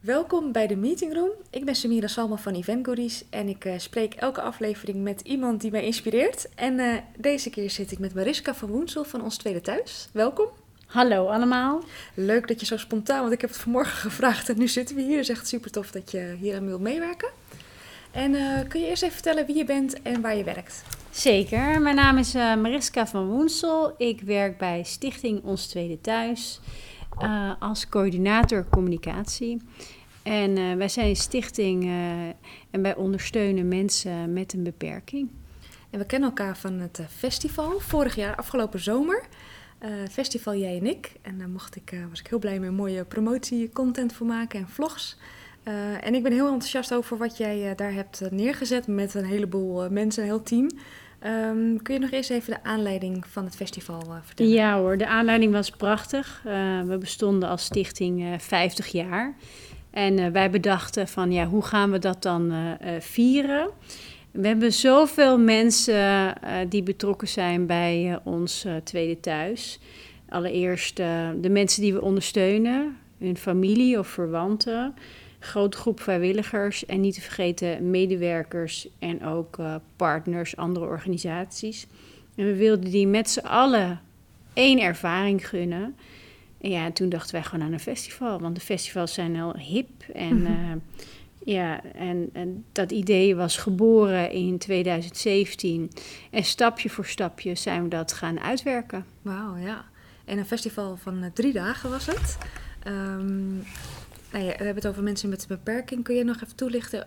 Welkom bij de Meeting Room. Ik ben Samira Salma van Event Goodies en ik uh, spreek elke aflevering met iemand die mij inspireert. En uh, deze keer zit ik met Mariska van Woensel van Ons Tweede Thuis. Welkom. Hallo allemaal. Leuk dat je zo spontaan, want ik heb het vanmorgen gevraagd en nu zitten we hier. Dus echt super tof dat je hier aan wilt meewerken. En uh, kun je eerst even vertellen wie je bent en waar je werkt? Zeker. Mijn naam is Mariska van Woensel. Ik werk bij Stichting Ons Tweede Thuis uh, als coördinator communicatie. En uh, wij zijn een stichting uh, en wij ondersteunen mensen met een beperking. En we kennen elkaar van het festival, vorig jaar, afgelopen zomer. festival Jij en ik. En daar mocht ik, was ik heel blij met mooie promotie-content voor maken en vlogs. en ik ben heel enthousiast over wat jij daar hebt neergezet met een heleboel mensen, een heel team. Um, kun je nog eerst even de aanleiding van het festival uh, vertellen? Ja hoor, de aanleiding was prachtig. Uh, we bestonden als stichting uh, 50 jaar. En wij bedachten van ja, hoe gaan we dat dan vieren? We hebben zoveel mensen die betrokken zijn bij ons tweede thuis. Allereerst de mensen die we ondersteunen, hun familie of verwanten grote groep vrijwilligers en niet te vergeten medewerkers en ook uh, partners, andere organisaties. En we wilden die met z'n allen één ervaring gunnen. En ja, toen dachten wij gewoon aan een festival, want de festivals zijn heel hip. En, uh, ja, en, en, dat idee was geboren in 2017. En stapje voor stapje zijn we dat gaan uitwerken. Wauw, ja. En een festival van uh, drie dagen was het. Um, nou ja, we hebben het over mensen met een beperking. Kun je nog even toelichten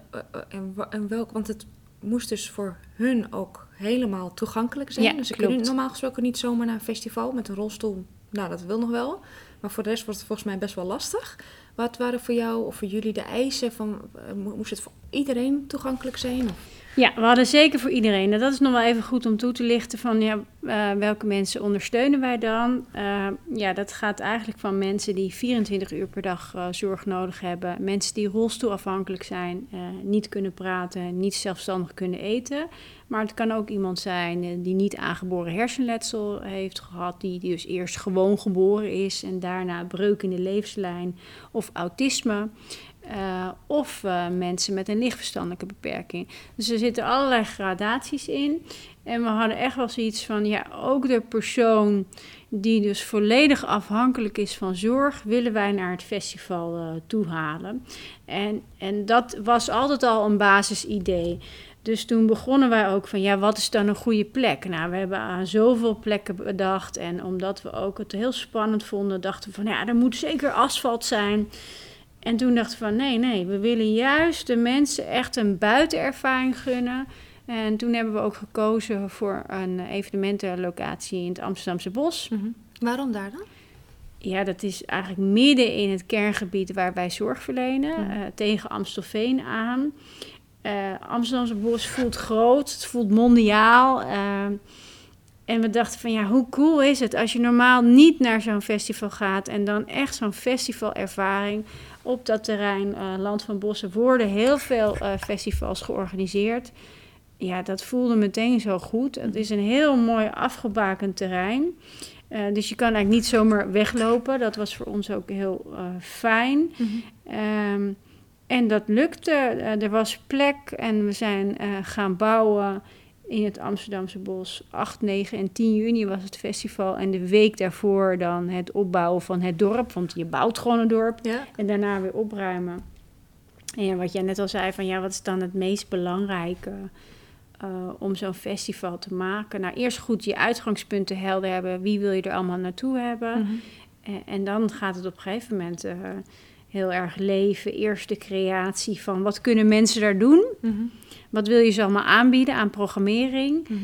en, en welk? Want het moest dus voor hun ook helemaal toegankelijk zijn. Ja, dus ze kunnen normaal gesproken niet zomaar naar een festival met een rolstoel. Nou, dat wil nog wel. Maar voor de rest wordt het volgens mij best wel lastig. Wat waren voor jou of voor jullie de eisen van uh, moest het voor iedereen toegankelijk zijn? Of? Ja, we hadden zeker voor iedereen. En dat is nog wel even goed om toe te lichten van ja, uh, welke mensen ondersteunen wij dan. Uh, ja, dat gaat eigenlijk van mensen die 24 uur per dag uh, zorg nodig hebben. Mensen die rolstoelafhankelijk zijn, niet kunnen praten, niet zelfstandig kunnen eten. Maar het kan ook iemand zijn die niet aangeboren hersenletsel heeft gehad. Die, die dus eerst gewoon geboren is en daarna breuk in de levenslijn of autisme. Uh, of uh, mensen met een lichtverstandelijke beperking. Dus er zitten allerlei gradaties in. En we hadden echt wel zoiets van, ja, ook de persoon die dus volledig afhankelijk is van zorg, willen wij naar het festival uh, toe halen. En, en dat was altijd al een basisidee. Dus toen begonnen wij ook van, ja, wat is dan een goede plek? Nou, we hebben aan zoveel plekken bedacht. En omdat we ook het heel spannend vonden, dachten we van, ja, er moet zeker asfalt zijn. En toen dachten we van nee, nee, we willen juist de mensen echt een buitenervaring gunnen. En toen hebben we ook gekozen voor een evenementenlocatie in het Amsterdamse Bos. Mm -hmm. Waarom daar dan? Ja, dat is eigenlijk midden in het kerngebied waar wij zorg verlenen, mm -hmm. uh, tegen Amstelveen aan. Uh, Amsterdamse Bos voelt groot, het voelt mondiaal. Uh, en we dachten van ja, hoe cool is het als je normaal niet naar zo'n festival gaat en dan echt zo'n festivalervaring op dat terrein uh, Land van Bossen worden heel veel uh, festivals georganiseerd. Ja, dat voelde meteen zo goed. Het is een heel mooi afgebakend terrein. Uh, dus je kan eigenlijk niet zomaar weglopen. Dat was voor ons ook heel fijn. Mm -hmm. um, en dat lukte. er was plek en we zijn gaan bouwen in het Amsterdamse bos. 8, 9 en 10 juni was het festival. En de week daarvoor dan het opbouwen van het dorp. Want je bouwt gewoon een dorp. Ja. En daarna weer opruimen. En ja, wat jij net al zei, van ja, wat is dan het meest belangrijke uh, om zo'n festival te maken? Nou, eerst goed je uitgangspunten helder hebben. Wie wil je er allemaal naartoe hebben? Mhm. en, en dan gaat het op een gegeven moment... Uh, heel erg leven. Eerst de creatie van wat kunnen mensen daar doen? Mhm. Wat wil je ze allemaal aanbieden aan programmering? Mhm.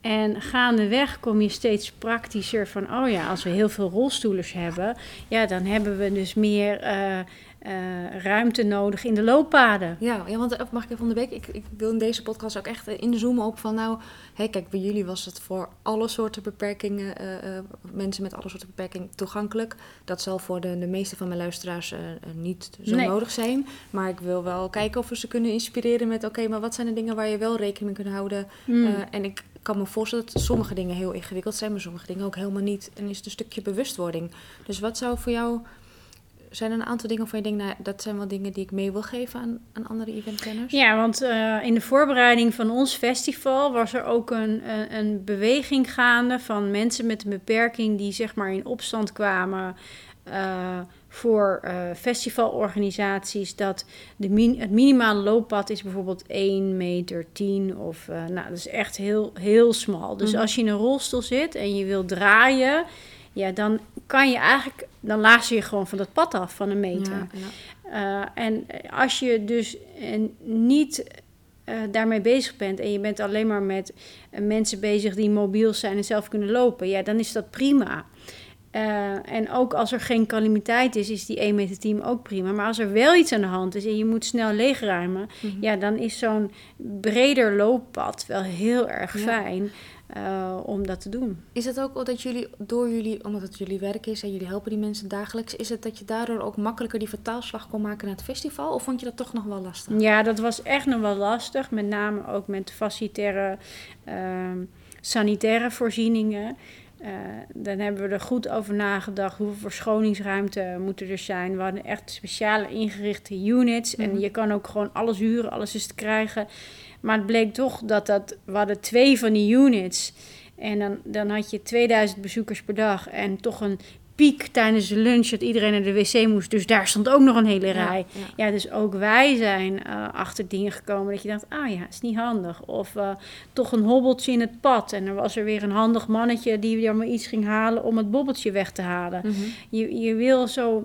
En gaandeweg kom je steeds praktischer van, oh ja, als we heel veel rolstoelers hebben, ja, dan hebben we dus meer uh, uh, ruimte nodig in de looppaden. Ja, ja want mag ik even onderbreken? Ik, ik wil in deze podcast ook echt inzoomen op van, nou, hé, kijk, bij jullie was het voor alle soorten beperkingen, uh, mensen met alle soorten beperkingen toegankelijk. Dat zal voor de, de meeste van mijn luisteraars niet zo Nee. nodig zijn. Maar ik wil wel kijken of we ze kunnen inspireren met, oké, maar wat zijn de dingen waar je wel rekening mee kunt houden? Hmm. En ik kan me voorstellen dat sommige dingen heel ingewikkeld zijn, maar sommige dingen ook helemaal niet. En is het een stukje bewustwording. Dus wat zou voor jou zijn er een aantal dingen waarvan je denkt, nou, dat zijn wel dingen die ik mee wil geven aan, aan andere eventplanners? Ja, want uh, in de voorbereiding van ons festival was er ook een, een, een, beweging gaande van mensen met een beperking die zeg maar in opstand kwamen. Uh, voor uh, festivalorganisaties dat de min het minimale looppad is bijvoorbeeld 1 meter 10 of nou dat is echt heel, heel smal. Dus mm. als je in een rolstoel zit en je wil draaien, ja, dan kan je eigenlijk, dan laag je gewoon van dat pad af van een meter. Ja. Uh, en als je dus niet daarmee bezig bent en je bent alleen maar met mensen bezig die mobiel zijn en zelf kunnen lopen, ja, dan is dat prima. Uh, en ook als er geen calamiteit is, is die 1 meter team ook prima. Maar als er wel iets aan de hand is en je moet snel leegruimen, mm -hmm. ja, dan is zo'n breder looppad wel heel erg fijn uh, om dat te doen. Is het ook dat jullie, door jullie, omdat het jullie werk is en jullie helpen die mensen dagelijks, is het dat je daardoor ook makkelijker die vertaalslag kon maken naar het festival? Of vond je dat toch nog wel lastig? Ja, dat was echt nog wel lastig. Met name ook met facilitaire, uh, sanitaire voorzieningen. Uh, dan hebben we er goed over nagedacht. Hoeveel verschoningsruimte moet er zijn? We hadden echt speciale ingerichte units. Mm. En mhm. je kan ook gewoon alles huren, alles is te krijgen. Maar het bleek toch dat dat... We hadden twee van die units. En dan, dan had je 2000 bezoekers per dag. En toch een piek tijdens de lunch dat iedereen naar de wc moest. Dus daar stond ook nog een hele rij. Ja, ja. dus ook wij zijn uh, achter dingen gekomen dat je dacht, ah ja, is niet handig. Of uh, toch een hobbeltje in het pad. En dan was er weer een handig mannetje die dan maar iets ging halen om het bobbeltje weg te halen. Mm -hmm. je, je wil zo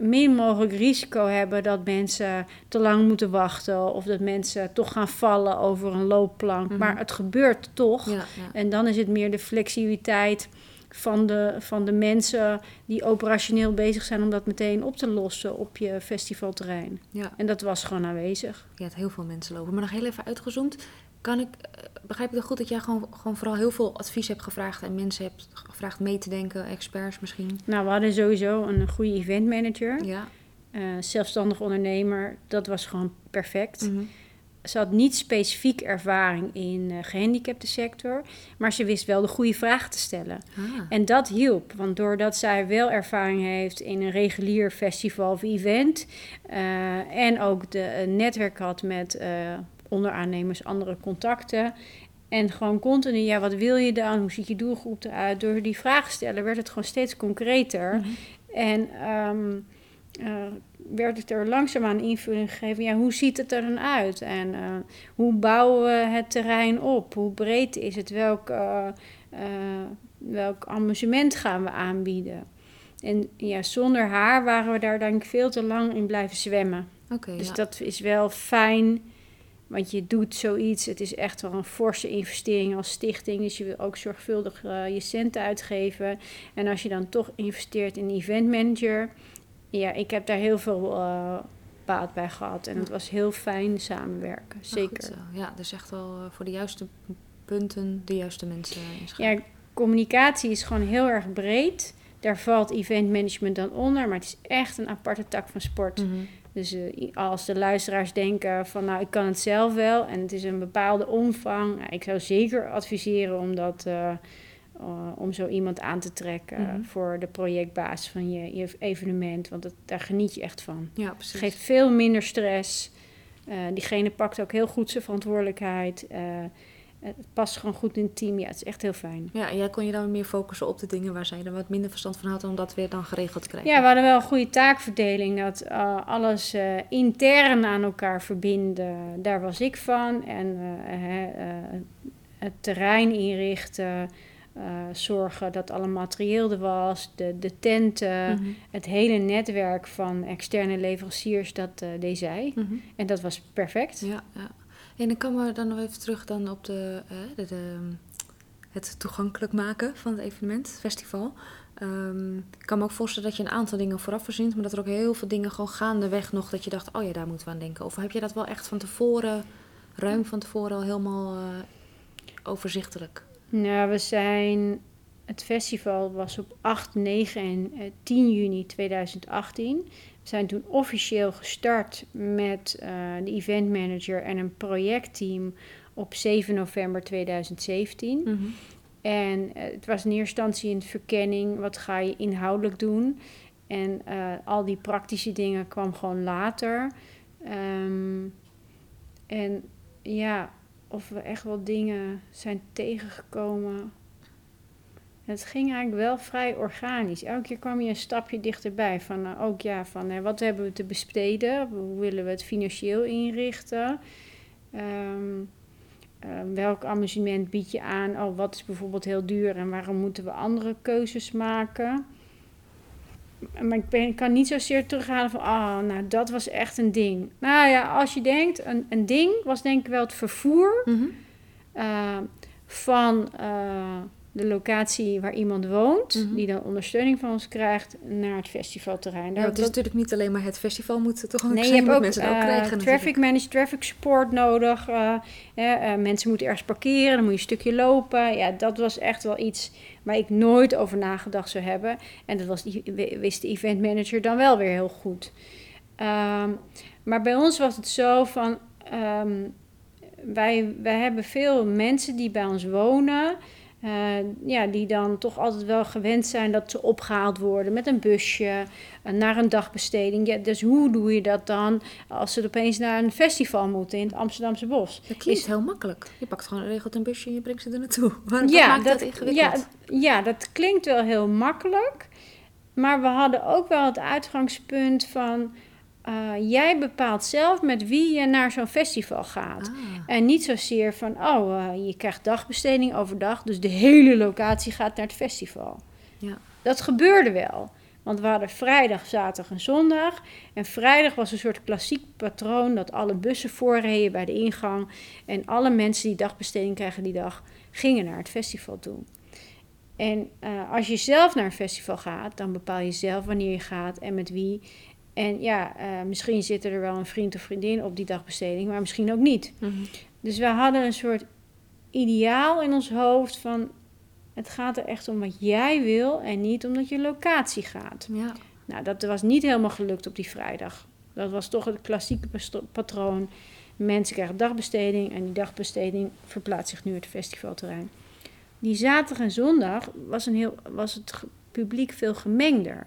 min mogelijk risico hebben dat mensen te lang moeten wachten of dat mensen toch gaan vallen over een loopplank. Mm -hmm. Maar het gebeurt toch. Ja, ja. En dan is het meer de flexibiliteit van de, van de mensen die operationeel bezig zijn om dat meteen op te lossen op je festivalterrein. Ja. En dat was gewoon aanwezig. Je had heel veel mensen lopen. Maar nog heel even uitgezoomd. Kan ik, begrijp ik het goed dat jij gewoon, gewoon vooral heel veel advies hebt gevraagd en mensen hebt gevraagd mee te denken, experts misschien? Nou, we hadden sowieso een goede eventmanager. Ja. Uh, zelfstandig ondernemer, dat was gewoon perfect. Mm -hmm. Ze had niet specifiek ervaring in de uh, gehandicapte sector, maar ze wist wel de goede vragen te stellen. Ah. En dat hielp, want doordat zij wel ervaring heeft in een regulier festival of event uh, en ook de uh, netwerk had met uh, onderaannemers, andere contacten. En gewoon continu, ja, wat wil je dan? Hoe ziet je doelgroep eruit? Door die vragen te stellen werd het gewoon steeds concreter. Mm -hmm. En um, werd het er langzaamaan invulling gegeven. Ja, hoe ziet het er dan uit? En uh, hoe bouwen we het terrein op? Hoe breed is het? Welk, uh, uh, welk amusement gaan we aanbieden? En ja, zonder haar waren we daar denk ik veel te lang in blijven zwemmen. Okay, dus ja. dat is wel fijn, want je doet zoiets. Het is echt wel een forse investering als stichting. Dus je wil ook zorgvuldig je centen uitgeven. En als je dan toch investeert in een event manager ja, ik heb daar heel veel uh, baat bij gehad. En het was heel fijn samenwerken, zeker. ja, dus echt wel uh, voor de juiste punten de juiste mensen Ja, communicatie is gewoon heel erg breed. Daar valt event management dan onder, maar het is echt een aparte tak van sport. Mm -hmm. Dus uh, als de luisteraars denken van nou, ik kan het zelf wel en het is een bepaalde omvang, nou, ik zou zeker adviseren om dat uh, om zo iemand aan te trekken mm -hmm. voor de projectbaas van je, je evenement. Want dat, daar geniet je echt van. Ja, precies. Het geeft veel minder stress. Diegene pakt ook heel goed zijn verantwoordelijkheid. Uh, het past gewoon goed in het team. Ja, het is echt heel fijn. Ja, en jij kon je dan meer focussen op de dingen waar zij er wat minder verstand van had om dat weer dan geregeld te krijgen. Ja, we hadden wel een goede taakverdeling. Dat uh, alles uh, intern aan elkaar verbinden, daar was ik van. En uh, het terrein inrichten, zorgen dat alle materieel er was, de, de tenten, mm -hmm. het hele netwerk van externe leveranciers, dat deed zij. Mm -hmm. En dat was perfect. Ja, ja. En dan komen we dan nog even terug dan op de, uh, de, de, het toegankelijk maken van het evenement, het festival. Um, ik kan me ook voorstellen dat je een aantal dingen vooraf verzint, maar dat er ook heel veel dingen gewoon gaandeweg nog dat je dacht, oh ja, daar moeten we aan denken. Of heb je dat wel echt van tevoren, ruim van tevoren al helemaal overzichtelijk? Nou, we zijn. Het festival was op 8, 9 en 10 juni 2018. Zijn toen officieel gestart met uh, de event manager en een projectteam op 7 november 2017. Mm -hmm. En uh, het was in eerste instantie een verkenning. Wat ga je inhoudelijk doen? En eh, al die praktische dingen kwam gewoon later. Ehm, en ja, of we echt wel dingen zijn tegengekomen. Het ging eigenlijk wel vrij organisch. Elke keer kwam je een stapje dichterbij. Van uh, ook ja, van uh, wat hebben we te besteden? Hoe willen we het financieel inrichten? Um, uh, welk amusement bied je aan? Oh, wat is bijvoorbeeld heel duur en waarom moeten we andere keuzes maken? Maar ik, ben, ik kan niet zozeer terughalen van, oh, nou, dat was echt een ding. Nou ja, als je denkt, een, een ding was denk ik wel het vervoer mm -hmm. uh, van de locatie waar iemand woont, mm -hmm. die dan ondersteuning van ons krijgt, naar het festivalterrein. Ja, het is natuurlijk niet alleen maar het festival moet toch ook nee, je hebt ook, mensen ook uh, krijgen. Traffic managed, traffic support nodig. mensen moeten ergens parkeren, dan moet je een stukje lopen. Ja, dat was echt wel iets waar ik nooit over nagedacht zou hebben. En dat was, wist de event manager dan wel weer heel goed. Um, maar bij ons was het zo van... Um, wij, wij hebben veel mensen die bij ons wonen... Uh, ja, die dan toch altijd wel gewend zijn dat ze opgehaald worden met een busje uh, naar een dagbesteding. Ja, dus hoe doe je dat dan als ze opeens naar een festival moeten in het Amsterdamse bos? Dat klinkt Is, heel makkelijk. Je pakt gewoon regelt een busje en je brengt ze er naartoe. Waarom ja, maakt dat, dat ingewikkeld? Ja, ja, dat klinkt wel heel makkelijk. Maar we hadden ook wel het uitgangspunt van... Uh, jij bepaalt zelf met wie je naar zo'n festival gaat. Ah. En niet zozeer van, oh, uh, je krijgt dagbesteding overdag, dus de hele locatie gaat naar het festival. Ja. Dat gebeurde wel. Want we hadden vrijdag, zaterdag en zondag. En vrijdag was een soort klassiek patroon dat alle bussen voorreden bij de ingang. En alle mensen die dagbesteding krijgen die dag, gingen naar het festival toe. En uh, als je zelf naar een festival gaat, dan bepaal je zelf wanneer je gaat en met wie. En ja, uh, misschien zit er wel een vriend of vriendin op die dagbesteding, maar misschien ook niet. Mhm. Dus we hadden een soort ideaal in ons hoofd van het gaat er echt om wat jij wil en niet omdat je locatie gaat. Ja. Nou, dat was niet helemaal gelukt op die vrijdag. Dat was toch het klassieke patroon. Mensen krijgen dagbesteding en die dagbesteding verplaatst zich nu het festivalterrein. Die zaterdag en zondag was, een heel, was het publiek veel gemengder.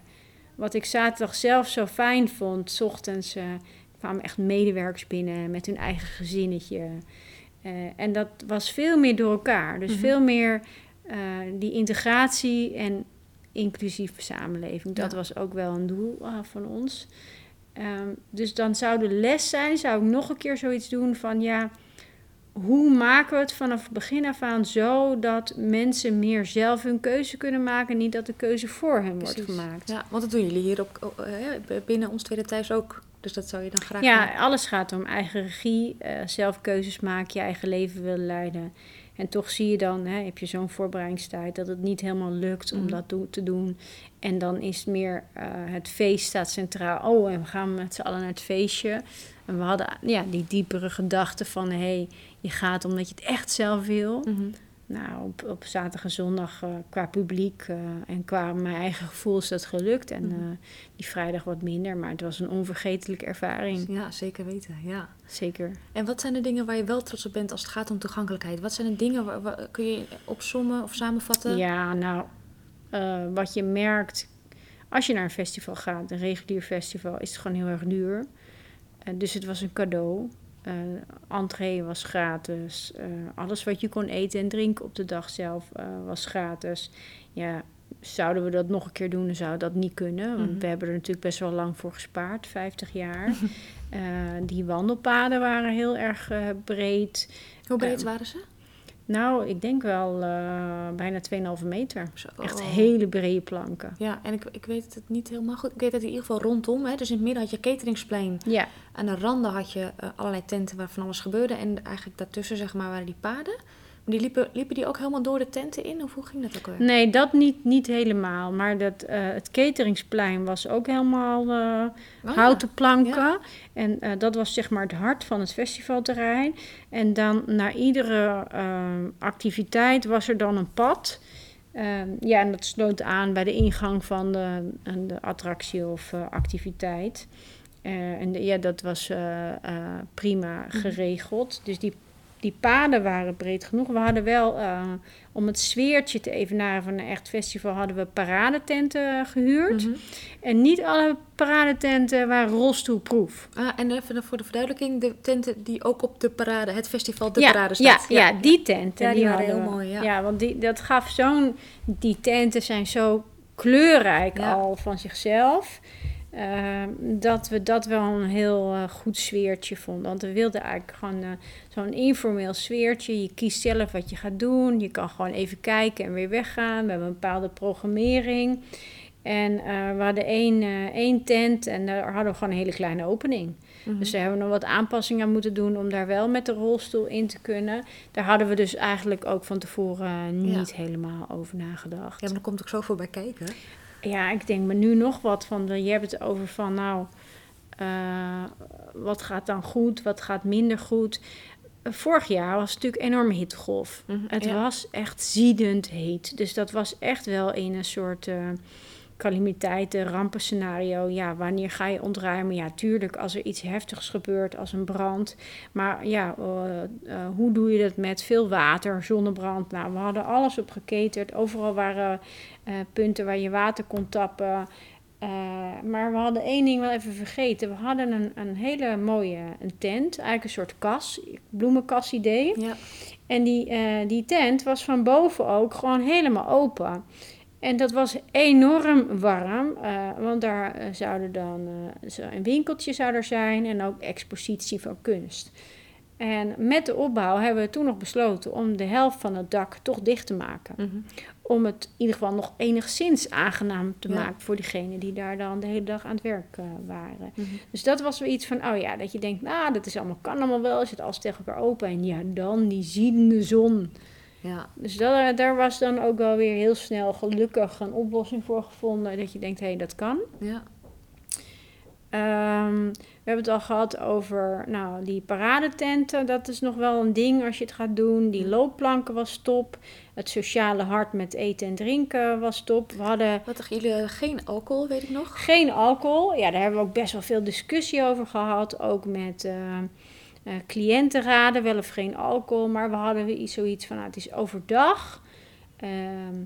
Wat ik zaterdag zelf zo fijn vond, 's ochtends uh, kwamen echt medewerkers binnen met hun eigen gezinnetje. Uh, en dat was veel meer door elkaar. Dus mm-hmm. veel meer uh, die integratie en inclusieve samenleving. Dat ja. was ook wel een doel uh, van ons. Um, dus dan zou de les zijn, zou ik nog een keer zoiets doen van ja, hoe maken we het vanaf het begin af aan zo dat mensen meer zelf hun keuze kunnen maken, niet dat de keuze voor hen wordt gemaakt. Ja, want dat doen jullie hier op, uh, binnen ons tweede thuis ook. Dus dat zou je dan graag Ja, alles gaat om eigen regie, uh, zelf keuzes maken, je eigen leven willen leiden. En toch zie je dan, hè, heb je zo'n voorbereidingstijd, dat het niet helemaal lukt om Mhm. dat do- te doen. En dan is het meer, uh, het feest staat centraal. Oh, en we gaan met z'n allen naar het feestje. En we hadden ja, die diepere gedachte van, hé, hey, je gaat omdat je het echt zelf wil. Mhm. Nou, op, op zaterdag en zondag uh, qua publiek uh, en qua mijn eigen gevoel is dat gelukt. En uh, die vrijdag wat minder, maar het was een onvergetelijke ervaring. Ja, zeker weten, ja. Zeker. En wat zijn de dingen waar je wel trots op bent als het gaat om toegankelijkheid? Wat zijn de dingen, waar, waar, kun je opsommen of samenvatten? Ja, nou, wat je merkt als je naar een festival gaat, een regulier festival, is het gewoon heel erg duur. Dus het was een cadeau. Uh, entree was gratis. Uh, alles wat je kon eten en drinken op de dag zelf uh, was gratis. Ja, zouden we dat nog een keer doen, dan zou dat niet kunnen. Want Mhm. we hebben er natuurlijk best wel lang voor gespaard, 50 jaar. Die wandelpaden waren heel erg breed. Hoe breed waren ze? Nou, ik denk wel uh, bijna 2,5 meter. Zo. Echt hele brede planken. Ja, en ik, ik weet het niet helemaal goed. Ik weet het in ieder geval rondom. Hè. Dus in het midden had je cateringsplein. Ja. Aan de randen had je uh, allerlei tenten waar van alles gebeurde. En eigenlijk daartussen zeg maar waren die paden. Maar die liepen, liepen die ook helemaal door de tenten in? Of hoe ging dat ook weer? Nee, dat niet, niet helemaal. Maar dat, uh, het cateringsplein was ook helemaal uh, oh, houten planken. Ja. En uh, dat was zeg maar het hart van het festivalterrein. En dan na iedere activiteit was er dan een pad. ja, en dat sloot aan bij de ingang van de, de attractie of activiteit. en de, ja, dat was prima geregeld. Dus die die paden waren breed genoeg. We hadden wel, uh, om het sfeertje te evenaren van een echt festival, hadden we paradetenten gehuurd. Mhm. En niet alle paradetenten waren rolstoelproef. Ah, en even voor de verduidelijking, de tenten die ook op de parade, het festival de ja, parade ja, staat. ja, die tenten. Ja, die waren hadden heel we. mooi, ja. want die, dat gaf zo'n... Die tenten zijn zo kleurrijk Ja. al van zichzelf. Eh, dat we dat wel een heel eh, goed sfeertje vonden. Want we wilden eigenlijk gewoon eh, zo'n informeel sfeertje. Je kiest zelf wat je gaat doen. Je kan gewoon even kijken en weer weggaan. We hebben een bepaalde programmering. En eh, we hadden één, één tent en daar hadden we gewoon een hele kleine opening. Mhm. Dus daar hebben we nog wat aanpassingen aan moeten doen om daar wel met de rolstoel in te kunnen. Daar hadden we dus eigenlijk ook van tevoren niet helemaal over nagedacht. Ja, maar er komt ook zoveel bij kijken. Ja, ik denk me nu nog wat van. Je hebt het over van, nou, eh, wat gaat dan goed, wat gaat minder goed. Vorig jaar was het natuurlijk een enorme hittegolf. Mhm, Het ja. was echt ziedend heet. Dus dat was echt wel in een soort eh calamiteiten, rampenscenario. Ja, wanneer ga je ontruimen? Ja, tuurlijk, als er iets heftigs gebeurt, als een brand. Maar ja, eh, eh, hoe doe je dat met veel water, zonnebrand? Nou, we hadden alles op geketerd. Overal waren eh, punten waar je water kon tappen. Maar we hadden één ding wel even vergeten. We hadden een, een hele mooie een tent, eigenlijk een soort kas, bloemenkas idee. Ja. En die, die tent was van boven ook gewoon helemaal open. En dat was enorm warm, eh, want daar eh, zouden dan zo- een winkeltje zou er zijn en ook expositie van kunst. En met de opbouw hebben we toen nog besloten om de helft van het dak toch dicht te maken. Mhm. Om het in ieder geval nog enigszins aangenaam te Ja. maken voor diegenen die daar dan de hele dag aan het werk waren. Mhm. Dus dat was weer iets van, oh ja, dat je denkt, nou, dat is allemaal, kan allemaal wel, zit alles tegen elkaar open. En ja, dan die ziedende zon. Ja. Dus dat, daar was dan ook wel weer heel snel gelukkig een oplossing voor gevonden. Dat je denkt, hé, hey, dat kan. Ja. Ehm, we hebben het al gehad over nou, die paradetenten. Dat is nog wel een ding als je het gaat doen. Die loopplanken was top. Het sociale hart met eten en drinken was top. We hadden Wat dachten jullie? Geen alcohol, weet ik nog. geen alcohol. Ja, daar hebben we ook best wel veel discussie over gehad. Ook met eh, eh, cliëntenraden, wel of geen alcohol. Maar we hadden weer iets, zoiets van, nou, het is overdag. Ehm,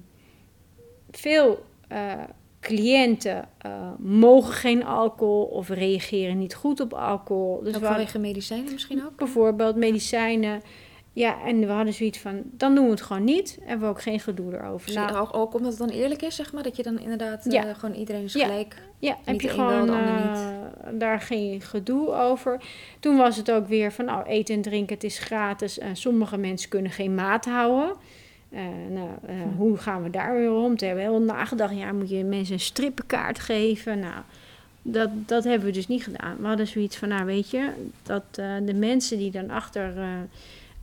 veel eh, cliënten eh, mogen geen alcohol of reageren niet goed op alcohol. Dus hadden vanwege medicijnen misschien ook? bijvoorbeeld medicijnen. Ja, en we hadden zoiets van, dan doen we het gewoon niet. En we ook geen gedoe erover. Nou, ook, ook omdat het dan eerlijk is, zeg maar. Dat je dan inderdaad Ja. eh, gewoon iedereen is Ja. gelijk. Ja, heb Niet je gewoon eh, daar geen gedoe over. Toen was het ook weer van, nou, eten en drinken, het is gratis. En sommige mensen kunnen geen maat houden. Eh, nou, Hm. hoe gaan we daar weer om? Toen hebben we heel nagedacht, ja, moet je mensen een strippenkaart geven? Nou, dat, dat hebben we dus niet gedaan. We hadden zoiets van, nou, weet je, dat de mensen die dan achter...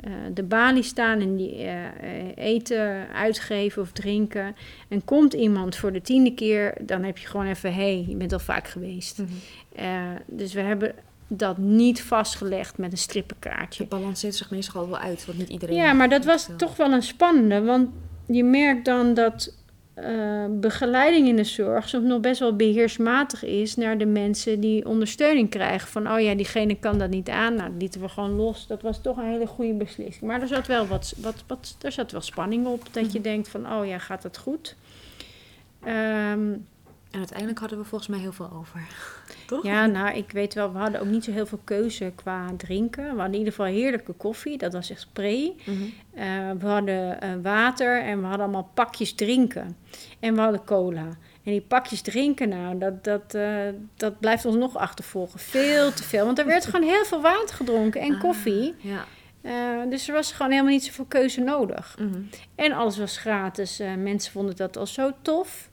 eh, de balie staan en die eh, eh, eten uitgeven of drinken. En komt iemand voor de tiende keer, dan heb je gewoon even: hé, hey, je bent al vaak geweest. Mhm. Dus we hebben dat niet vastgelegd met een strippenkaartje. Het balanceert zich meestal al wel uit, want niet iedereen... Ja, maar dat was toch wel een spannende. Want je merkt dan dat eh, begeleiding in de zorg soms nog best wel beheersmatig is naar de mensen die ondersteuning krijgen. Van, oh ja, diegene kan dat niet aan. Nou, lieten we gewoon los. Dat was toch een hele goede beslissing. Maar er zat wel wat, wat, wat er zat wel spanning op. Dat je Mhm. denkt van, oh ja, gaat dat goed? Ehm, En uiteindelijk hadden we volgens mij heel veel over. Toch? ja, nou, ik weet wel, we hadden ook niet zo heel veel keuze qua drinken. We hadden in ieder geval heerlijke koffie. Dat was echt pre. Mhm. Eh, we hadden eh, water en we hadden allemaal pakjes drinken. En we hadden cola. En die pakjes drinken, nou, dat, dat, eh, dat blijft ons nog achtervolgen. Veel te veel. Want er werd gewoon heel veel water gedronken en Ah, koffie. Ja. Dus er was gewoon helemaal niet zoveel keuze nodig. Mhm. En alles was gratis. Eh, mensen vonden dat al zo tof.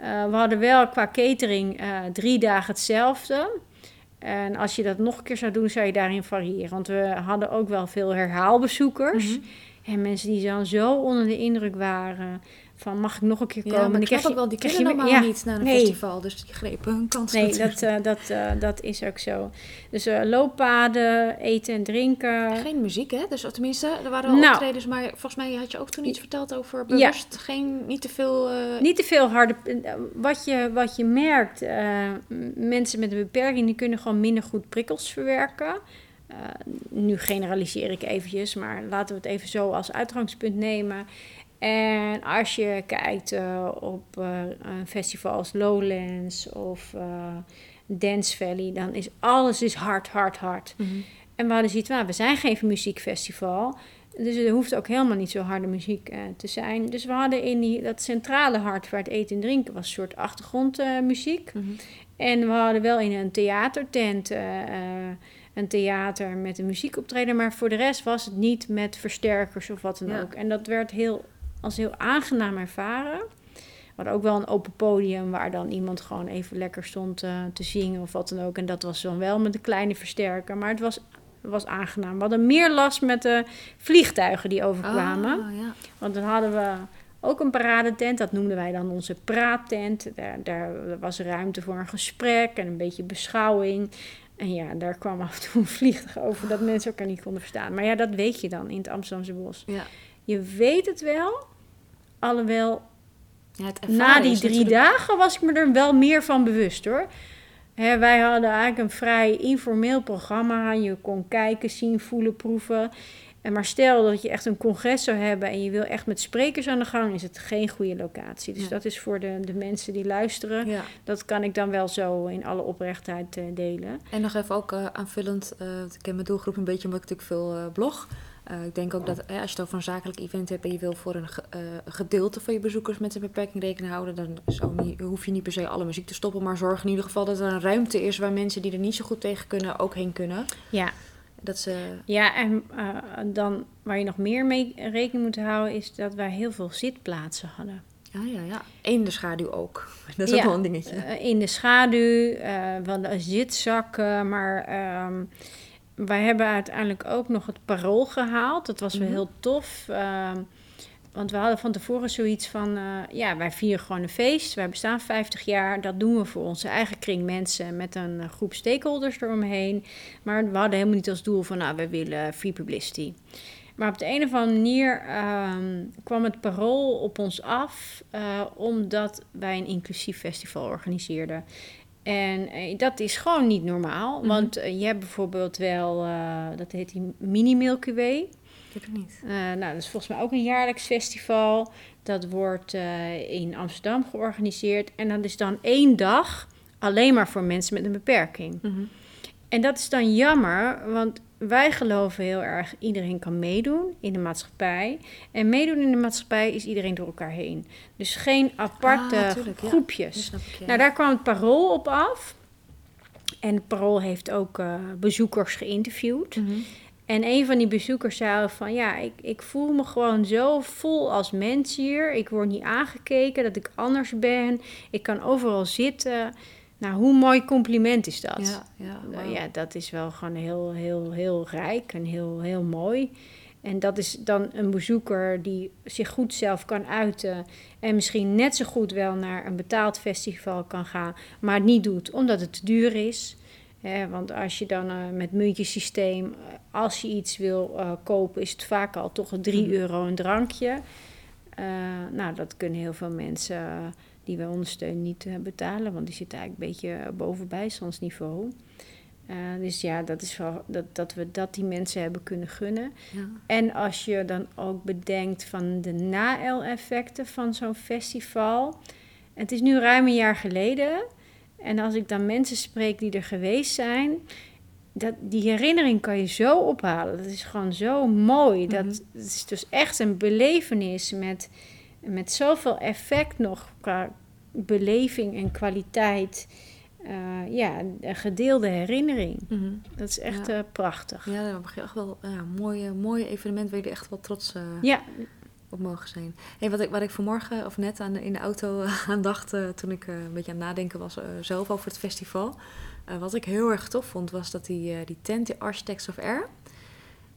Eh, we hadden wel qua catering eh, drie dagen hetzelfde. En als je dat nog een keer zou doen, zou je daarin variëren. Want we hadden ook wel veel herhaalbezoekers. Mhm. En mensen die dan zo onder de indruk waren van mag ik nog een keer komen? Ja, maar ik snap ook wel, die krijg je- normaal ja, niet naar een nee. festival. Dus die grepen hun kans Nee, natuurlijk. dat, eh, dat, eh, dat is ook zo. Dus eh, looppaden, eten en drinken. Geen muziek, hè? Dus tenminste, er waren wel Nou. optredens, maar volgens mij had je ook toen iets verteld over bewust geen, niet te veel... Niet te veel harde. Wat je, wat je merkt, mensen met een beperking die kunnen gewoon minder goed prikkels verwerken. nu generaliseer ik eventjes, maar laten we het even zo als uitgangspunt nemen. En als je kijkt uh, op uh, een festival als Lowlands of Dance Valley, dan is alles is hard, hard, hard. Mm -hmm. En we hadden zoiets van, we zijn geen muziekfestival. Dus er hoeft ook helemaal niet zo harde muziek te zijn. Dus we hadden in die, dat centrale hart waar het eten en drinken was een soort achtergrondmuziek. Mm -hmm. En we hadden wel in een theatertent een theater met een muziekoptreden. Maar voor de rest was het niet met versterkers of wat dan ja. ook. En dat werd heel, als heel aangenaam ervaren. We hadden ook wel een open podium waar dan iemand gewoon even lekker stond uh, te zingen of wat dan ook. En dat was dan wel met een kleine versterker. Maar het was, was aangenaam. We hadden meer last met de vliegtuigen die overkwamen. Oh, ja. Want dan hadden we ook een paradetent. Dat noemden wij dan onze praattent. Daar, daar was ruimte voor een gesprek en een beetje beschouwing. En ja, daar kwam af en toe een vliegtuig over dat mensen elkaar niet konden verstaan. Maar ja, dat weet je dan in het Amsterdamse bos. Ja. Je weet het wel, alhoewel Ja, na die drie natuurlijk- dagen was ik me er wel meer van bewust hoor. Hè, wij hadden eigenlijk een vrij informeel programma. Je kon kijken, zien, voelen, proeven. En maar stel dat je echt een congres zou hebben en je wil echt met sprekers aan de gang, is het geen goede locatie. Dus Ja. dat is voor de, de mensen die luisteren. Ja. Dat kan ik dan wel zo in alle oprechtheid eh, delen. En nog even ook eh, aanvullend, eh, ik ken mijn doelgroep een beetje omdat ik natuurlijk veel blog. Eh, ik denk ook dat als je het over een zakelijk event hebt en je wil voor een eh, gedeelte van je bezoekers met een beperking rekening houden, dan niet, hoef je niet per se alle muziek te stoppen, maar zorg in ieder geval dat er een ruimte is waar mensen die er niet zo goed tegen kunnen ook heen kunnen. Ja, Dat ze, Ja, en eh, dan waar je nog meer mee rekening moet houden, is dat wij heel veel zitplaatsen hadden. ja, ja, ja. In de schaduw ook. Dat is Ja. ook wel een dingetje. In de schaduw, we hadden zitzakken, maar ehm, wij hebben uiteindelijk ook nog het parool gehaald. Dat was wel Mhm. heel tof. ehm, want we hadden van tevoren zoiets van, eh, ja, wij vieren gewoon een feest. Wij bestaan 50 jaar. Dat doen we voor onze eigen kring mensen met een eh, groep stakeholders eromheen. Maar we hadden helemaal niet als doel van, nou, we willen free publicity. Maar op de een of andere manier ehm, kwam het parool op ons af, eh, omdat wij een inclusief festival organiseerden. En eh, dat is gewoon niet normaal, Mhm. want eh, je hebt bijvoorbeeld wel, eh, dat heet die Mini Milky Way. Ik weet het niet. Nou, dat is volgens mij ook een jaarlijks festival. Dat wordt in Amsterdam georganiseerd. En dat is dan één dag alleen maar voor mensen met een beperking. Mhm. En dat is dan jammer, want wij geloven heel erg iedereen kan meedoen in de maatschappij. En meedoen in de maatschappij is iedereen door elkaar heen. Dus geen aparte Ah, ja. Groepjes. snap ik, ja. Nou, daar kwam het parool op af. En het parool heeft ook eh, bezoekers geïnterviewd. Mhm. En een van die bezoekers zei van ja, ik, ik voel me gewoon zo vol als mens hier. Ik word niet aangekeken dat ik anders ben. Ik kan overal zitten. Nou, hoe mooi compliment is dat? Ja, ja, ja, dat is wel gewoon heel, heel, heel rijk en heel, heel mooi. En dat is dan een bezoeker die zich goed zelf kan uiten. En misschien net zo goed wel naar een betaald festival kan gaan. Maar het niet doet omdat het te duur is. Want als je dan eh, met muntjesysteem, eh, als je iets wil eh, kopen, is het vaak al toch een 3 Mhm. euro een drankje. Eh, nou, dat kunnen heel veel mensen eh, die wij ondersteunen niet eh, betalen. Want die zitten eigenlijk een beetje boven bijstandsniveau. Eh, dus ja, dat is wel dat, dat we dat die mensen hebben kunnen gunnen. Ja. En als je dan ook bedenkt van de na-effecten van zo'n festival. Het is nu ruim een jaar geleden. En als ik dan mensen spreek die er geweest zijn. Dat, die herinnering kan je zo ophalen. Dat is gewoon zo mooi. Dat, Mhm. Is dus echt een belevenis met, met zoveel effect nog qua beleving en kwaliteit. Eh, ja, een gedeelde herinnering. Mhm. Dat is echt Ja. eh, prachtig. Ja, dat je echt wel ja, een mooi, mooi evenement waar jullie echt wel trots eh, Ja, op mogen zijn. Hey, wat, ik, wat ik vanmorgen of net aan, in de auto aan dacht toen ik een beetje aan het nadenken was zelf over het festival. Eh, wat ik heel erg tof vond was dat die, eh, die tent, die Architects of Air.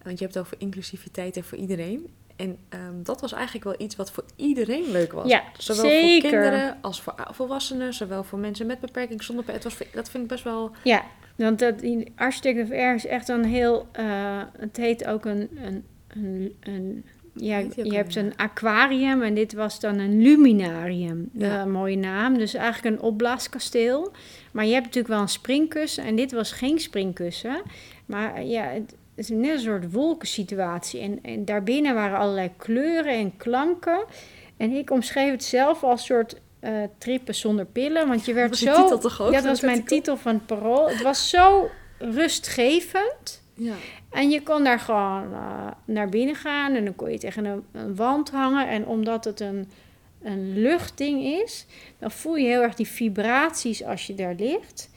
Want je hebt het over inclusiviteit en voor iedereen. En ehm, dat was eigenlijk wel iets wat voor iedereen leuk was. Ja, zowel zeker. voor kinderen als voor volwassenen, zowel voor mensen met beperking, zonder beperking. Het was, dat vind ik best wel... Ja, want dat, die Architect of Air is echt een heel... eh, het heet ook een, een, een, een ja, je hebt een aquarium en dit was dan een luminarium. Ja. Een mooie naam. Dus eigenlijk een opblaaskasteel. Maar je hebt natuurlijk wel een springkussen en dit was geen springkussen. Maar eh, ja, het, is net een soort wolkensituatie. En, en daarbinnen waren allerlei kleuren en klanken. En ik omschreef het zelf als soort eh, trippen zonder pillen. Want je werd Was zo... die titel toch ook? Ja, dat was mijn artikel? titel van het parool. Het was zo rustgevend. Ja. En je kon daar gewoon eh, naar binnen gaan en dan kon je tegen een, een wand hangen. En omdat het een, een luchtding is, dan voel je heel erg die vibraties als je daar ligt.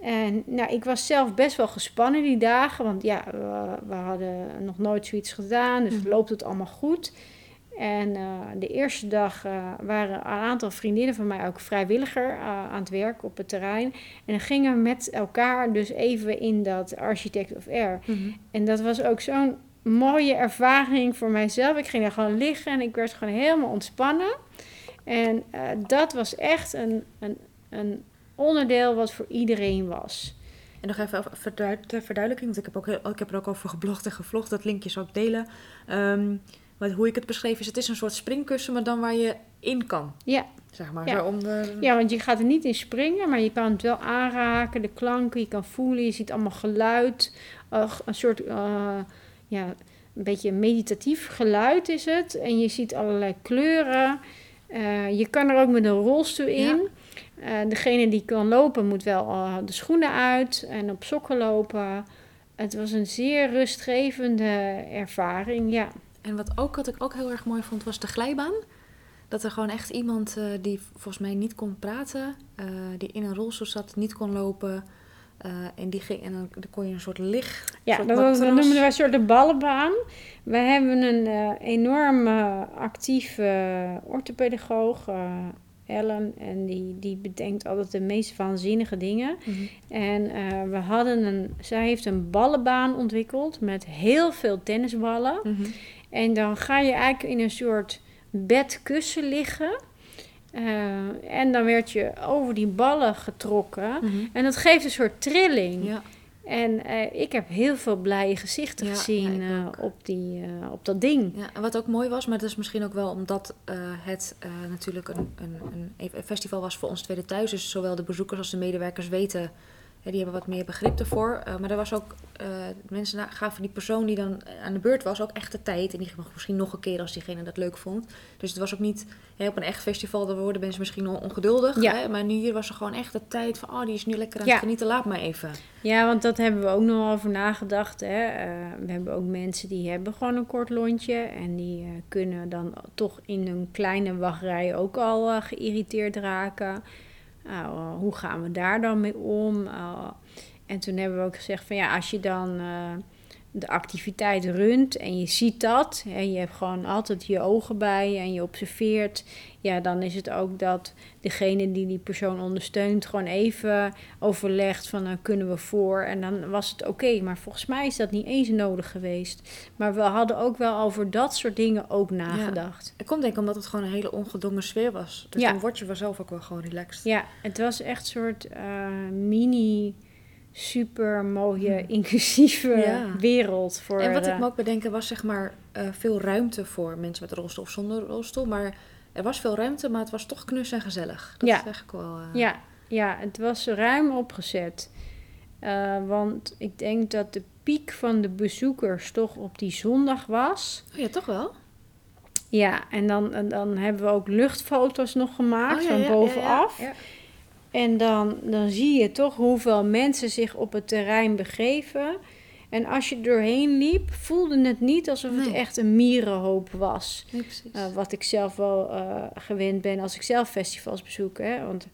En nou, ik was zelf best wel gespannen die dagen, want ja, we, we hadden nog nooit zoiets gedaan, dus Mhm. loopt het allemaal goed. En eh, de eerste dag eh, waren een aantal vriendinnen van mij ook vrijwilliger eh, aan het werk op het terrein. En dan gingen we met elkaar dus even in dat Architect of Air. Mhm. En dat was ook zo'n mooie ervaring voor mijzelf. Ik ging daar gewoon liggen en ik werd gewoon helemaal ontspannen. En dat was echt een, een, een onderdeel wat voor iedereen was. En nog even ter verduidelijking, want ik heb, ook ik heb er ook over geblogd en gevlogd. Dat linkje zal ik delen. Ehm, maar hoe ik het beschreef is, het is een soort springkussen, maar dan waar je in kan. Ja. Zeg maar, Ja. de... Ja, want je gaat er niet in springen, maar je kan het wel aanraken, de klanken, je kan voelen, je ziet allemaal geluid. een soort, eh, ja, een beetje meditatief geluid is het. En je ziet allerlei kleuren. Eh, je kan er ook met een rolstoel in. Eh, degene die kan lopen moet wel de schoenen uit en op sokken lopen. Het was een zeer rustgevende ervaring, ja. En wat, ook, wat ik ook heel erg mooi vond, was de glijbaan. Dat er gewoon echt iemand eh, die volgens mij niet kon praten, eh, die in een rolstoel zat, niet kon lopen. eh, en, die ging, en dan, dan kon je een soort licht. Ja, soort dat, was, dat matras- noemen wij een soort de ballenbaan. We hebben een enorm actieve orthopedagoog, Ellen, en die, die bedenkt altijd de meest waanzinnige dingen. Mhm. En we hadden een, zij heeft een ballenbaan ontwikkeld met heel veel tennisballen. Mhm. En dan ga je eigenlijk in een soort bedkussen liggen. Eh, en dan werd je over die ballen getrokken. Mhm. En dat geeft een soort trilling. Ja. En eh, ik heb heel veel blije gezichten Ja, gezien ja, eh, op, die, op dat ding. Ja, en wat ook mooi was, maar dat is misschien ook wel omdat het natuurlijk een, een, een ev- een festival was voor ons tweede thuis. Dus zowel de bezoekers als de medewerkers weten, die hebben wat meer begrip ervoor. Eh, maar er was ook, eh, mensen gaven die persoon die dan aan de beurt was ook echt de tijd. En die ging misschien nog een keer als diegene dat leuk vond. Dus het was ook niet hè, op een echt festival, daar worden mensen misschien on- ongeduldig. Ja. Hè, maar nu hier was er gewoon echt de tijd van, oh die is nu lekker aan Ja. het genieten, laat maar even. Ja, want dat hebben we ook nog over nagedacht. Hè. Eh, we hebben ook mensen die hebben gewoon een kort lontje. En die kunnen dan toch in een kleine wachtrij ook al geïrriteerd raken. Nou, eh, hoe gaan we daar dan mee om? Eh, en toen hebben we ook gezegd van ja, als je dan eh, de activiteit runt en je ziet dat, hè, je hebt gewoon altijd je ogen bij je en je observeert, ja, dan is het ook dat degene die die persoon ondersteunt gewoon even overlegt van nou kunnen we voor en dan was het oké, maar volgens mij is dat niet eens nodig geweest. Maar we hadden ook wel over dat soort dingen ook nagedacht. Het komt denk ik omdat het gewoon een hele ongedwongen sfeer was. Dus Ja. dan word je vanzelf ook wel gewoon relaxed. Ja, het was echt een soort eh, mini super mooie inclusieve Ja. wereld voor En wat ik eh, me ook bedenken was zeg maar eh, veel ruimte voor mensen met rolstoel of zonder rolstoel. Maar er was veel ruimte, maar het was toch knus en gezellig. Dat Ja. is eigenlijk wel... eh, Ja, ja, het was ruim opgezet. Want ik denk dat de piek van de bezoekers toch op die zondag was. Oh ja, toch wel? Ja, en dan, en dan hebben we ook luchtfoto's nog gemaakt Oh ja, van bovenaf. ja. En dan, dan zie je toch hoeveel mensen zich op het terrein begeven. En als je doorheen liep, voelde het niet alsof het echt een mierenhoop was. Nee. Uh, wat ik zelf wel uh, gewend ben als ik zelf festivals bezoek. Hè? Want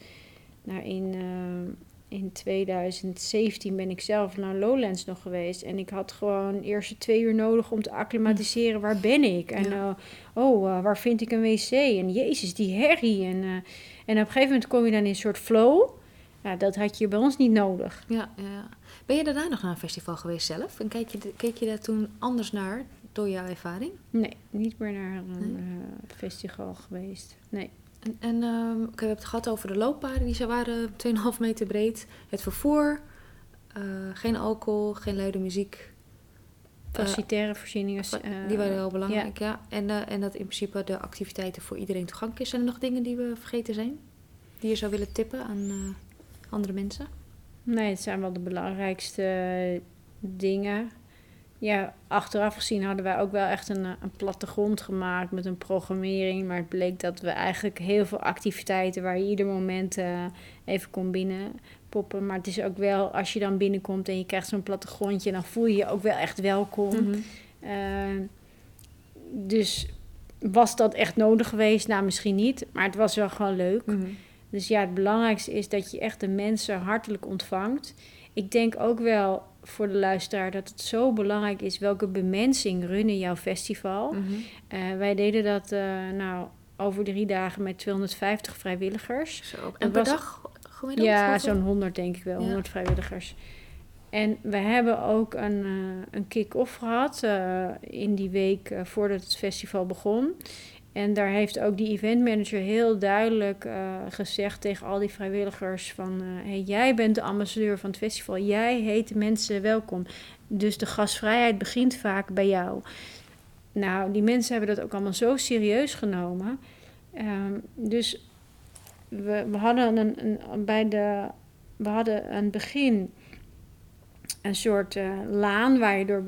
nou, in, uh, in 2017 ben ik zelf naar Lowlands nog geweest. En ik had gewoon eerst twee uur nodig om te acclimatiseren. Waar ben ik? En ja. oh, waar vind ik een wc? En jezus, die herrie. En, uh, en op een gegeven moment kom je dan in een soort flow. Nou, dat had je bij ons niet nodig. Ja, ja. Ben je daarna nog naar een festival geweest zelf? En keek je, keek je daar toen anders naar door jouw ervaring? Nee, niet meer naar een nee. festival geweest. Nee. En, um, okay, we hebben het gehad over de looppaden, die waren 2,5 meter breed. Het vervoer, uh, geen alcohol, geen luide muziek. Facilitaire voorzieningen. die waren heel belangrijk, ja. En, en dat in principe de activiteiten voor iedereen toegankelijk is. Zijn er nog dingen die we vergeten zijn? Die je zou willen tippen aan andere mensen? Nee, het zijn wel de belangrijkste dingen. Ja, achteraf gezien hadden wij ook wel echt een, een plattegrond gemaakt met een programmering. Maar het bleek dat we eigenlijk heel veel activiteiten waar je ieder moment uh, even kon binnenpoppen. Maar het is ook wel, als je dan binnenkomt en je krijgt zo'n plattegrondje, dan voel je je ook wel echt welkom. Mhm. Eh, dus was dat echt nodig geweest? Nou, misschien niet. Maar het was wel gewoon leuk. Mhm. Dus ja, het belangrijkste is dat je echt de mensen hartelijk ontvangt. Ik denk ook wel voor de luisteraar dat het zo belangrijk is welke bemensing runnen jouw festival. Eh, wij deden dat uh, nou, over drie dagen met 250 vrijwilligers. Zo, en per dag gemiddeld? Ja, zo'n 100 denk ik wel, 100 vrijwilligers. En we hebben ook een, uh, een kick-off gehad in die week voordat het festival begon. En daar heeft ook die eventmanager heel duidelijk uh, gezegd tegen al die vrijwilligers van... Uh, hey, jij bent de ambassadeur van het festival. Jij heet de mensen welkom. Dus de gastvrijheid begint vaak bij jou. Nou, die mensen hebben dat ook allemaal zo serieus genomen. Um, dus we, we hadden een, een, bij de... We hadden begin een soort uh, laan waar je door,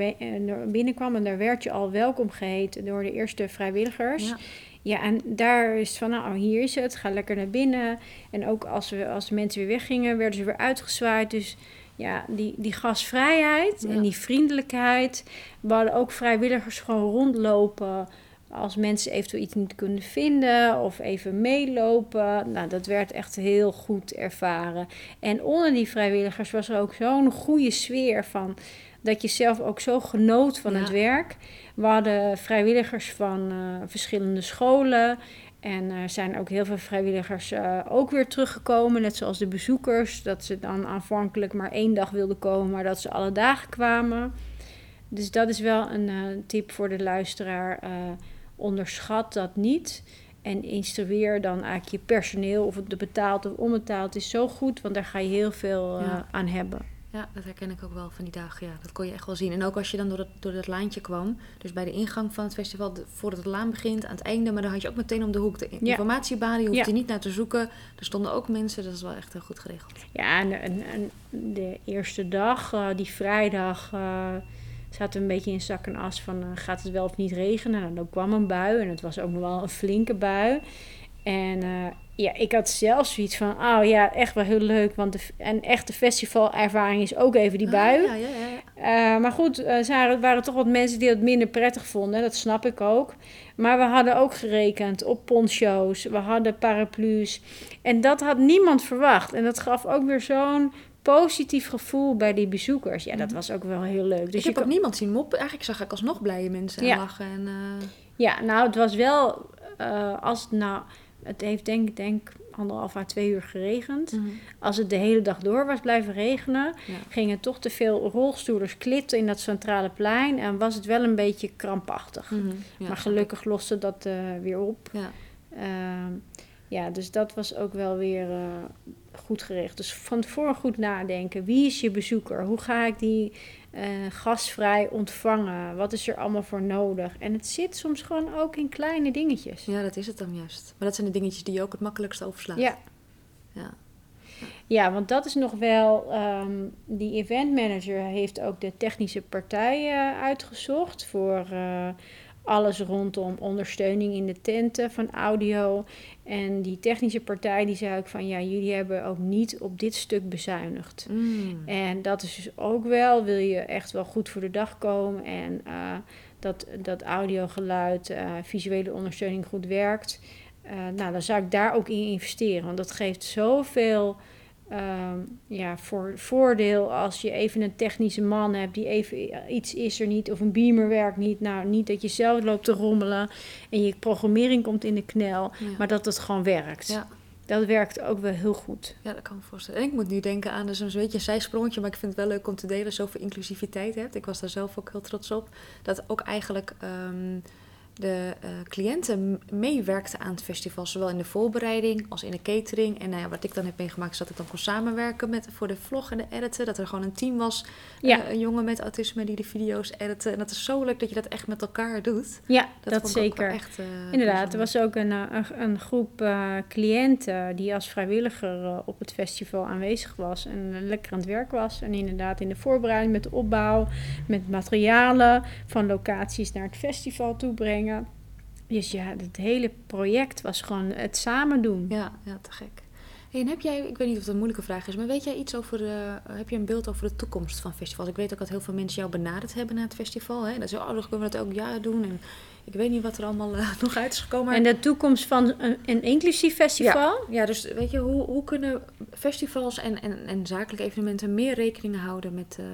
door, binnenkwam. En daar werd je al welkom geheten door de eerste vrijwilligers. Ja. Ja, en daar is van, nou, hier is het, ga lekker naar binnen. En ook als, we, als mensen weer weggingen, werden ze weer uitgezwaaid. Dus ja, die, die gasvrijheid en die vriendelijkheid. We hadden ook vrijwilligers gewoon rondlopen als mensen eventueel iets niet kunnen vinden of even meelopen. Nou, dat werd echt heel goed ervaren. En onder die vrijwilligers was er ook zo'n goede sfeer van dat je zelf ook zo genoot van het werk. We hadden vrijwilligers van uh, verschillende scholen. En er zijn ook heel veel vrijwilligers uh, ook weer teruggekomen. Net zoals de bezoekers. Dat ze dan aanvankelijk maar één dag wilden komen, maar dat ze alle dagen kwamen. Dus dat is wel een uh, tip voor de luisteraar. Onderschat dat niet. En instrueer dan eigenlijk je personeel, of het betaald of onbetaald is zo goed, want daar ga je heel veel aan hebben. Ja, dat herken ik ook wel van die dagen. Ja, dat kon je echt wel zien. En ook als je dan door dat, door dat laantje kwam, dus bij de ingang van het festival, voordat het laan begint, aan het einde, maar dan had je ook meteen om de hoek de informatiebalie, hoefde je niet naar te zoeken. Er stonden ook mensen, dat is wel echt heel goed geregeld. Ja, en, en, de eerste dag, uh, die vrijdag, uh, zaten een beetje in zak en as van uh, gaat het wel of niet regenen. En nou, dan kwam een bui en het was ook nog wel een flinke bui. En ja, ik had zelf zoiets van, oh ja, echt wel heel leuk. Want de, een echte festivalervaring is ook even die ah, bui. ja, ja, ja. Uh, maar goed, uh, er waren toch wat mensen die het minder prettig vonden. Dat snap ik ook. Maar we hadden ook gerekend op poncho's. We hadden paraplu's. En dat had niemand verwacht. En dat gaf ook weer zo'n positief gevoel bij die bezoekers. Ja, dat mhm. was ook wel heel leuk. Dus ik heb ook niemand zien moppen. Eigenlijk zag ik alsnog blije mensen ja. lachen. En, uh... Ja, nou, het was wel... als het nou het heeft denk ik denk anderhalf à twee uur geregend. Mhm. Als het de hele dag door was blijven regenen, gingen toch te veel rolstoelers klitten in dat centrale plein. En was het wel een beetje krampachtig. Mhm. maar gelukkig loste dat uh, weer op. Ja. Uh, ja, dus dat was ook wel weer goed gericht. Dus van tevoren goed nadenken. Wie is je bezoeker? Hoe ga ik die uh, gasvrij ontvangen? Wat is er allemaal voor nodig? En het zit soms gewoon ook in kleine dingetjes. Ja, dat is het dan juist. Maar dat zijn de dingetjes die je ook het makkelijkst overslaat. Ja. Ja. Ja, want dat is nog wel. Um, die event manager heeft ook de technische partij uh, uitgezocht voor uh, alles rondom ondersteuning in de tenten van audio. En die technische partij die zei ook van ja, jullie hebben ook niet op dit stuk bezuinigd. Mm. En dat is dus ook wel, wil je echt wel goed voor de dag komen en uh, dat, dat audio, geluid, uh, visuele ondersteuning goed werkt. Uh, nou, dan zou ik daar ook in investeren. Want dat geeft zoveel um, ja, voor, voordeel als je even een technische man hebt die even iets is er niet of een beamer werkt niet. Nou, niet dat je zelf loopt te rommelen en je programmering komt in de knel, maar dat het gewoon werkt. Ja. Dat werkt ook wel heel goed. Ja, dat kan me voorstellen. En ik moet nu denken aan dus een beetje een zijsprongetje, maar ik vind het wel leuk om te delen zoveel inclusiviteit hebt. Ik was daar zelf ook heel trots op. Dat ook eigenlijk um, de uh, cliënten meewerkten aan het festival, zowel in de voorbereiding als in de catering. En nou ja, wat ik dan heb meegemaakt is dat ik dan kon samenwerken met, voor de vlog en de editen. Dat er gewoon een team was, ja. een jongen met autisme die de video's editen. En dat is zo leuk dat je dat echt met elkaar doet. Ja, dat, zeker. Echt, Inderdaad, er was ook een, een, een groep cliënten die als vrijwilliger op het festival aanwezig was en lekker aan het werk was. En inderdaad in de voorbereiding met de opbouw, met materialen van locaties naar het festival toe brengen. Dus ja, het hele project was gewoon het samen doen. Ja, ja te gek. Hey, en heb jij, ik weet niet of het een moeilijke vraag is, maar weet jij iets over, uh, heb je een beeld over de toekomst van festivals? Ik weet ook dat heel veel mensen jou benaderd hebben na het festival. Hè? Dat ze, oh, dan kunnen we dat elk jaar doen. En ik weet niet wat er allemaal uh, nog uit is gekomen. En de toekomst van een, een inclusief festival? Ja, ja, dus weet je, hoe, hoe kunnen festivals en, en, en zakelijke evenementen meer rekening houden met uh,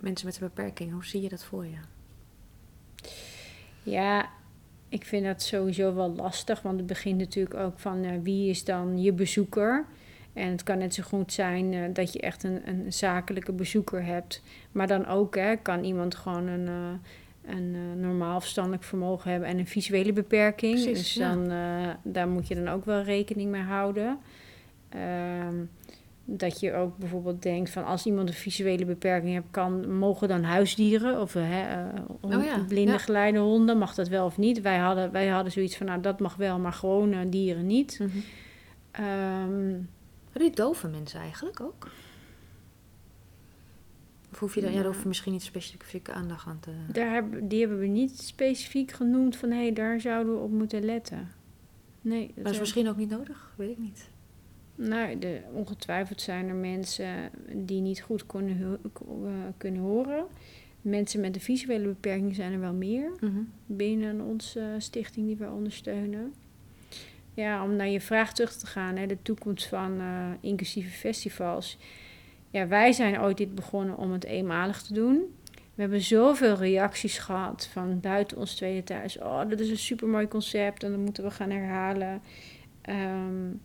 mensen met een beperking? Hoe zie je dat voor je? Ja, ik vind dat sowieso wel lastig, want het begint natuurlijk ook van uh, wie is dan je bezoeker. En het kan net zo goed zijn uh, dat je echt een, een zakelijke bezoeker hebt. Maar dan ook hè, kan iemand gewoon een, uh, een normaal verstandelijk vermogen hebben en een visuele beperking. Precies, dus dan, ja. daar moet je dan ook wel rekening mee houden. Ehm, dat je ook bijvoorbeeld denkt van als iemand een visuele beperking heeft, kan, mogen dan huisdieren of hè, uh, oh ja, blinde ja. geleide honden, mag dat wel of niet? Wij hadden, wij hadden zoiets van nou dat mag wel, maar gewone dieren niet. Mm -hmm. um, die dove mensen eigenlijk ook? Of hoef je daar, ja, daar hoef je misschien niet specifieke aandacht aan te... Daar hebben, die hebben we niet specifiek genoemd van hé, hey, daar zouden we op moeten letten. Nee. Dat, dat is misschien ook niet nodig, weet ik niet. Nou, de, ongetwijfeld zijn er mensen die niet goed kunnen, kunnen horen. Mensen met een visuele beperking zijn er wel meer mm -hmm. binnen onze stichting die wij ondersteunen. Ja, om naar je vraag terug te gaan, hè, de toekomst van uh, inclusieve festivals. Ja, wij zijn ooit dit begonnen om het eenmalig te doen. We hebben zoveel reacties gehad van buiten ons tweede thuis. Oh, dat is een supermooi concept en dat moeten we gaan herhalen. Um,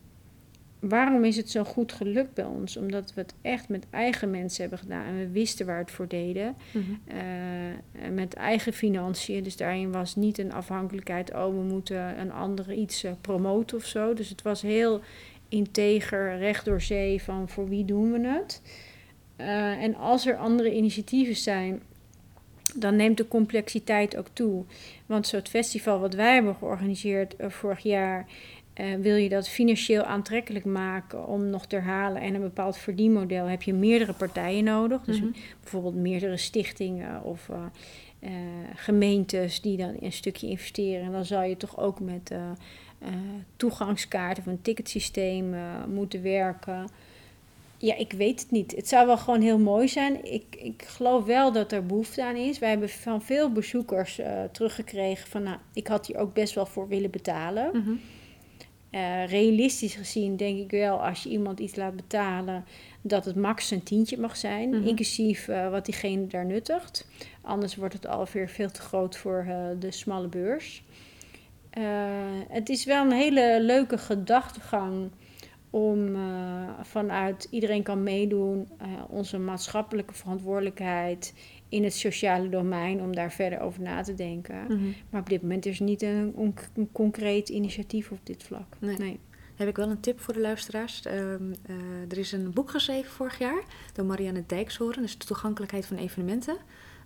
waarom is het zo goed gelukt bij ons? Omdat we het echt met eigen mensen hebben gedaan en we wisten waar het voor deden. Mm -hmm. uh, met eigen financiën. Dus daarin was niet een afhankelijkheid, oh, we moeten een andere iets uh, promoten of zo. Dus het was heel integer, recht door zee van voor wie doen we het. Uh, en als er andere initiatieven zijn, dan neemt de complexiteit ook toe. Want zo'n festival wat wij hebben georganiseerd vorig jaar uh, wil je dat financieel aantrekkelijk maken om nog te herhalen en een bepaald verdienmodel, heb je meerdere partijen nodig. Dus mm -hmm. bijvoorbeeld meerdere stichtingen of uh, uh, gemeentes die dan een stukje investeren. En dan zal je toch ook met toegangskaarten of een ticketsysteem moeten werken. Ja, ik weet het niet. Het zou wel gewoon heel mooi zijn. Ik, ik geloof wel dat er behoefte aan is. Wij hebben van veel bezoekers teruggekregen van, nou, ik had hier ook best wel voor willen betalen. Mm -hmm. Uh, realistisch gezien denk ik wel, als je iemand iets laat betalen, dat het max een tientje mag zijn, -hmm. inclusief uh, wat diegene daar nuttigt. Anders wordt het alweer veel te groot voor uh, de smalle beurs. het is wel een hele leuke gedachtegang om vanuit iedereen kan meedoen, onze maatschappelijke verantwoordelijkheid in het sociale domein om daar verder over na te denken. Mm -hmm. Maar op dit moment is er niet een, concreet initiatief op dit vlak. Nee. nee. Heb ik wel een tip voor de luisteraars. Uh, uh, er is een boek geschreven vorig jaar door Marianne Dijkshoorn. Dus de toegankelijkheid van evenementen.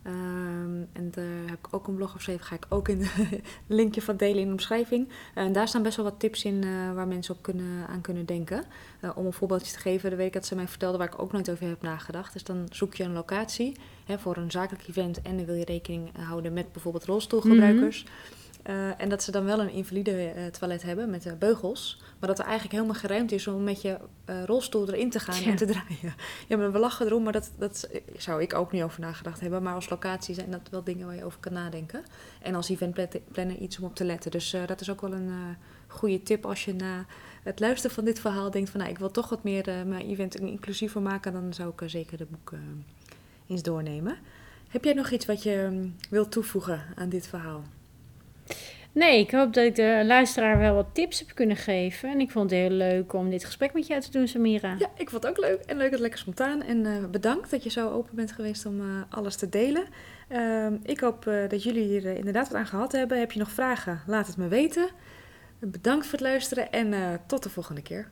Um, en daar heb ik ook een blog geschreven. Ga ik ook in een linkje van delen in de omschrijving. En daar staan best wel wat tips in uh, waar mensen op kunnen, aan kunnen denken. Uh, om een voorbeeldje te geven, de week dat ze mij vertelde waar ik ook nooit over heb nagedacht. Dus dan zoek je een locatie hè, voor een zakelijk event en dan wil je rekening houden met bijvoorbeeld rolstoelgebruikers. -hmm. Uh, en dat ze dan wel een invalide uh, toilet hebben met uh, beugels. Maar dat er eigenlijk helemaal geruimd is om met je rolstoel erin te gaan ja. en te draaien. Ja, maar we lachen erom, maar dat, dat zou ik ook niet over nagedacht hebben. Maar als locatie zijn dat wel dingen waar je over kan nadenken. En als eventplanner iets om op te letten. Dus dat is ook wel een goede tip als je na het luisteren van dit verhaal denkt van... Nou, ik wil toch wat meer mijn event inclusiever maken. Dan zou ik zeker de boek eens doornemen. Heb jij nog iets wat je um, wilt toevoegen aan dit verhaal? Nee, ik hoop dat ik de luisteraar wel wat tips heb kunnen geven. En ik vond het heel leuk om dit gesprek met jou te doen, Samira. Ja, ik vond het ook leuk. En leuk dat het lekker spontaan. En uh, bedankt dat je zo open bent geweest om uh, alles te delen. Uh, ik hoop uh, dat jullie hier inderdaad wat aan gehad hebben. Heb je nog vragen? Laat het me weten. Bedankt voor het luisteren en tot de volgende keer.